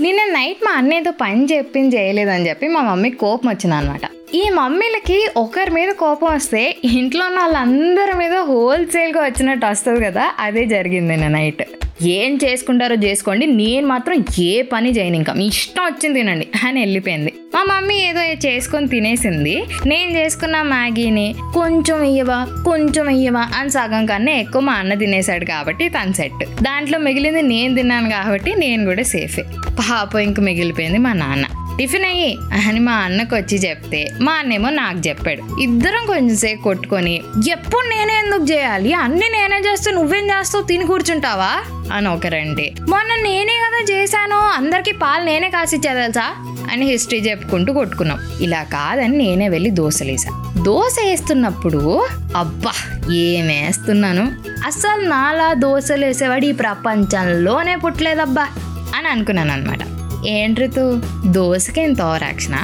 నిన్న నైట్ మా అన్నయ్యతో పని చెప్పింది చేయలేదని చెప్పి మా మమ్మీకి కోపం వచ్చింది అనమాట ఈ మమ్మీలకి ఒకరి మీద కోపం వస్తే ఇంట్లో ఉన్న వాళ్ళందరి మీద హోల్సేల్గా వచ్చినట్టు వస్తుంది కదా అదే జరిగింది నిన్న నైట్. ఏం చేసుకుంటారో చేసుకోండి. నేను మాత్రం ఏ పని చేయను ఇంకా. మీ ఇష్టం వచ్చింది తినండి. అని వెళ్ళిపోయింది. మా మమ్మీ ఏదో చేసుకొని తినేసింది. నేను చేసుకున్న మ్యాగీని కొంచెం ఇయ్యవా కొంచెం ఇయ్యవా అని సగం కన్నా ఎక్కువ మా అన్న తినేసాడు కాబట్టి తన సెట్. దాంట్లో మిగిలింది నేను తిన్నాను కాబట్టి నేను కూడా సేఫే. పాప ఇంక మిగిలిపోయింది మా నాన్న. టిఫిన్ అయ్యి అని మా అన్నకు వచ్చి చెప్తే మా అన్నేమో నాకు చెప్పాడు. ఇద్దరం కొంచెంసేపు కొట్టుకొని ఎప్పుడు నేనే ఎందుకు చేయాలి? అన్ని నేనే చేస్తూ నువ్వేం చేస్తావు? తిని కూర్చుంటావా? అని ఒకరంటే మొన్న నేనే కదా చేశాను? అందరికి పాలు నేనే కాసిచ్చా తెలుసా? అని హిస్టరీ చెప్పుకుంటూ కొట్టుకున్నాం. ఇలా కాదని నేనే వెళ్ళి దోశలేసా. దోశ వేస్తున్నప్పుడు అబ్బా ఏం వేస్తున్నాను? అసలు నాలా దోశలు వేసేవాడు ఈ ప్రపంచంలోనే పుట్టలేదబ్బా అని అనుకున్నాను అనమాట ఏంట్రితు దోశకి ఎంత ఓరాక్షణ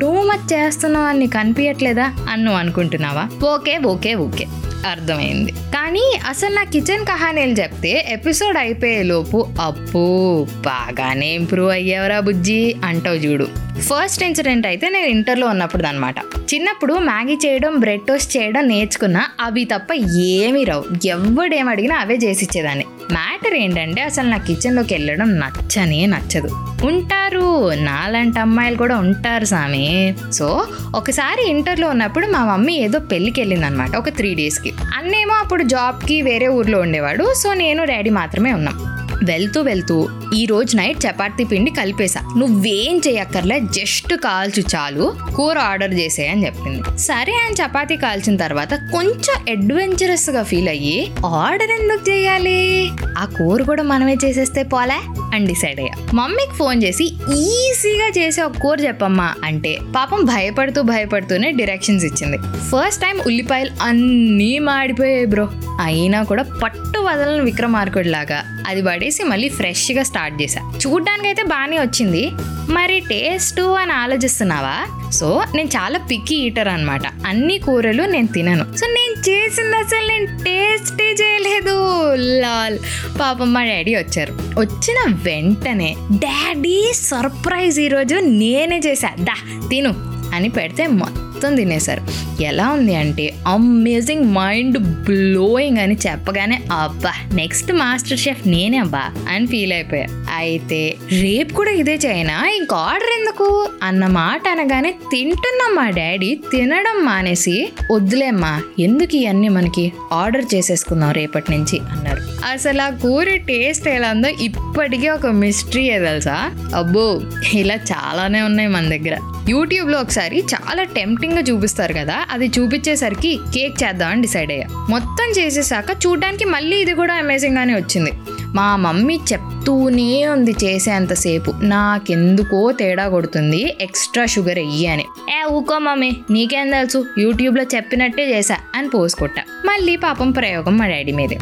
టూ మచ్ చేస్తున్నావు అని కనిపించట్లేదా అన్ను అనుకుంటున్నావా? Okay okay okay. అర్థమైంది. కానీ అసలు నా కిచెన్ కహానీలు చెప్తే ఎపిసోడ్ అయిపోయే లోపు అప్పు బాగానే ఇంప్రూవ్ అయ్యావరా బుజ్జి అంటావు చూడు. ఫస్ట్ ఇన్సిడెంట్ అయితే నేను ఇంటర్లో ఉన్నప్పుడు అనమాట చిన్నప్పుడు మ్యాగీ చేయడం బ్రెడ్ టోస్ట్ చేయడం నేర్చుకున్నా అవి తప్ప ఏమీ రావు. ఎవడేమడిగినా అవే చేసి ఇచ్చేదాన్ని. మ్యాటర్ ఏంటంటే అసలు నా కిచెన్లోకి వెళ్ళడం నచ్చనే నచ్చదు. ఉంటారు. నాలాంటి అమ్మాయిలు కూడా ఉంటారు సామి. సో ఒకసారి ఇంటర్లో ఉన్నప్పుడు మా మమ్మీ ఏదో పెళ్ళికి వెళ్ళింది అనమాట ఒక త్రీ డేస్కి అన్నేమో అప్పుడు జాబ్కి వేరే ఊర్లో ఉండేవాడు సో నేను డాడీ మాత్రమే ఉన్నాం. వెళ్తూ వెళ్తూ ఈ రోజు నైట్ చపాతీ పిండి కలిపేసా. నువ్వేం చేయక్కర్లే జస్ట్ కాల్చు చాలు కూర ఆర్డర్ చేసే అని చెప్పింది. సరే అని చపాతీ కాల్చిన తర్వాత కొంచెం అడ్వెంచరస్గా ఫీల్ అయ్యి ఆర్డర్ ఎందుకు చేయాలి? ఆ కూర కూడా మనమే చేసేస్తే పోలే? అని డిసైడ్ అయ్యా. మమ్మీకి ఫోన్ చేసి ఈజీగా చేసే ఒక కూర చెప్పమ్మా అంటే పాపం భయపడుతూ భయపడుతూనే డైరెక్షన్స్ ఇచ్చింది. ఫస్ట్ టైం ఉల్లిపాయలు అన్నీ మాడిపోయాయి బ్రో. అయినా కూడా పట్టు వదలని విక్రమార్కుడు లాగా అది పడేసి మళ్ళీ ఫ్రెష్గా స్టార్ట్ చేశా. చూడ్డానికైతే బాగానే వచ్చింది. మరి టేస్ట్ అని ఆలోచిస్తున్నావా? సో నేను చాలా పిక్కి ఈటర్ అనమాట అన్ని కూరలు నేను తినను. సో నేను చేసింది అసలు నేను టేస్టే చేయలేదు లాల్ పాపం మా డాడీ వచ్చారు. వచ్చిన వెంటనే డాడీ సర్ప్రైజ్ ఈరోజు నేనే చేశా. దా తిను అని పెడితే మొత్తం తినేశారు. ఎలా ఉంది అంటే అమేజింగ్ మైండ్ బ్లోయింగ్ అని చెప్పగానే అబ్బా నెక్స్ట్ మాస్టర్ షెఫ్ నేనే అబ్బా అని ఫీల్ అయిపోయా. అయితే రేపు కూడా ఇదే చేయనా? ఇంక ఆర్డర్ ఎందుకు? అన్న మాట అనగానే తింటున్న మా డాడీ తినడం మానేసి వద్దులేమ్మా ఎందుకు ఇవన్నీ మనకి ఆర్డర్ చేసేసుకుందాం రేపటి నుంచి? అన్నారు. అసలు ఆ కూర టేస్ట్ ఎలా ఉందో ఇప్పటికీ ఒక మిస్టరీ తెలుసా? అబ్బో ఇలా చాలానే ఉన్నాయి మన దగ్గర. యూట్యూబ్లో ఒకసారి చాలా టెంప్టింగ్గా చూపిస్తారు కదా అది చూపించేసరికి కేక్ చేద్దామని డిసైడ్ అయ్యా. మొత్తం చేసేసాక చూడడానికి మళ్ళీ ఇది కూడా అమేజింగ్గానే వచ్చింది. మా మమ్మీ చెప్తూనే ఉంది చేసేంతసేపు నాకెందుకో తేడా కొడుతుంది ఎక్స్ట్రా షుగర్ అయ్యి అని. ఏ ఊకో మమ్మీ నీకేం తెలుసు యూట్యూబ్లో చెప్పినట్టే చేశా అని పోసుకొట్టా మళ్ళీ పాపం ప్రయోగం మా డాడీ మీదే.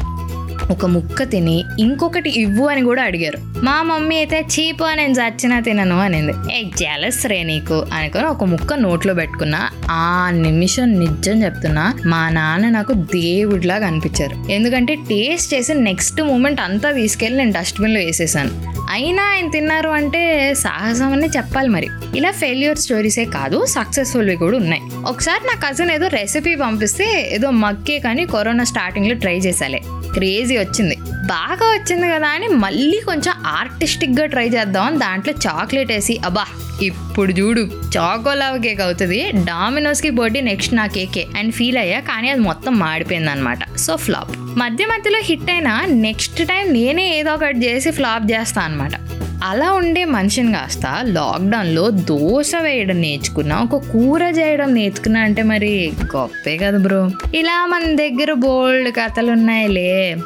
ఒక ముక్క తిని ఇంకొకటి ఇవ్వు అని కూడా అడిగారు. మా మమ్మీ అయితే చీపు నేను చచ్చినా తినను అనింది. ఏ జలస్ రే నీకు అనుకొని ఒక ముక్క నోట్లో పెట్టుకున్నా ఆ నిమిషం నిజం చెప్తున్నా మా నాన్న నాకు దేవుడిలాగా అనిపించారు. ఎందుకంటే టేస్ట్ చేసి నెక్స్ట్ మూమెంట్ అంతా తీసుకెళ్ళి నేను డస్ట్బిన్లో వేసేసాను. అయినా ఆయన తిన్నారు అంటే సాహసం అనే చెప్పాలి మరి. ఇలా ఫెయిల్యూర్ స్టోరీసే కాదు సక్సెస్ఫుల్వి కూడా ఉన్నాయి. ఒకసారి నా కజిన్ ఏదో రెసిపీ పంపిస్తే ఏదో మక్కే కానీ కరోనా స్టార్టింగ్లో ట్రై చేసాలే క్రేజీ వచ్చింది. బాగా వచ్చింది కదా అని మళ్ళీ కొంచెం ఆర్టిస్టిక్గా ట్రై చేద్దామని దాంట్లో చాక్లెట్ వేసి అబ్బా ఇప్పుడు చూడు చాకోలావ్ కేక్ అవుతుంది. డామినోస్కి పోటీ నెక్స్ట్ నా కేకే అండ్ ఫీల్ అయ్యా కానీ అది మొత్తం మాడిపోయింది అనమాట సో ఫ్లాప్. మధ్య మధ్యలో హిట్ అయినా నెక్స్ట్ టైం నేనే ఏదో ఒకటి చేసి ఫ్లాప్ చేస్తాను అనమాట అలా ఉండే మనిషిని కాస్త లాక్డౌన్లో దోశ వేయడం నేర్చుకున్నా ఒక కూర చేయడం నేర్చుకున్నా అంటే మరి గొప్పే కదా బ్రో. ఇలా మన దగ్గర బోల్డ్ కథలు ఉన్నాయిలే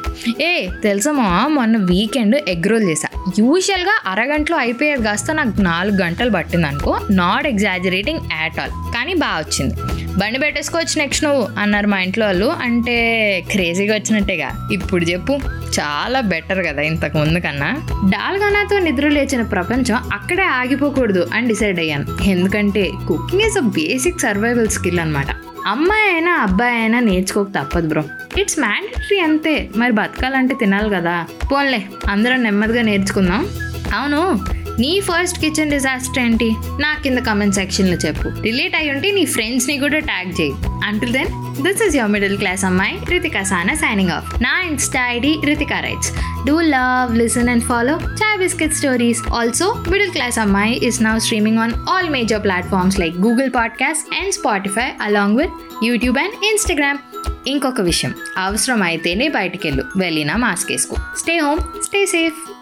ఏ తెలుసమా మొన్న వీకెండ్ ఎగ్ రోల్ చేశా. యూజువల్గా అరగంటలో అయిపోయేది కాస్త నాకు నాలుగు గంటలు పట్టింది అనుకో నాట్ ఎగ్జాజరేటింగ్ యాట్ ఆల్. కానీ బాగా వచ్చింది. బండి పెట్టేసుకోవచ్చు నెక్స్ట్ నువ్వు అన్నారు మా ఇంట్లో వాళ్ళు. అంటే క్రేజీగా వచ్చినట్టేగా. ఇప్పుడు చెప్పు చాలా బెటర్ కదా ఇంతకు ముందు కన్నా. డాల్గానాతో నిద్ర లేచిన ప్రపంచం అక్కడే ఆగిపోకూడదు అని డిసైడ్ అయ్యాను. ఎందుకంటే cooking is a basic survival skill అనమాట అమ్మాయి అయినా అబ్బాయి అయినా నేర్చుకోక తప్పదు బ్రో. ఇట్స్ మ్యాండటరీ అంతే. మరి బతకాలంటే తినాలి కదా. పోన్లే అందరం నెమ్మదిగా నేర్చుకుందాం. అవును నీ ఫస్ట్ కిచెన్ డిజాస్టర్ ఏంటి? నా కింద కమెంట్ సెక్షన్లో చెప్పు. రిలేట్ అయ్యి ఉంటే నీ ఫ్రెండ్స్ని కూడా ట్యాగ్ చేయి. Until then this is your middle class అమ్మాయి రితికా సానా సైనింగ్ ఆఫ్ నా insta ID Ritika writes do love listen and follow chai biscuit stories also middle class అమ్మాయి is now streaming on all major platforms like Google Podcasts and Spotify along with YouTube and Instagram. ఇంకొక విషయం అవసరం అయితేనే బయటికెళ్ళు. వెళ్ళినా mask వేసుకో. Stay home stay safe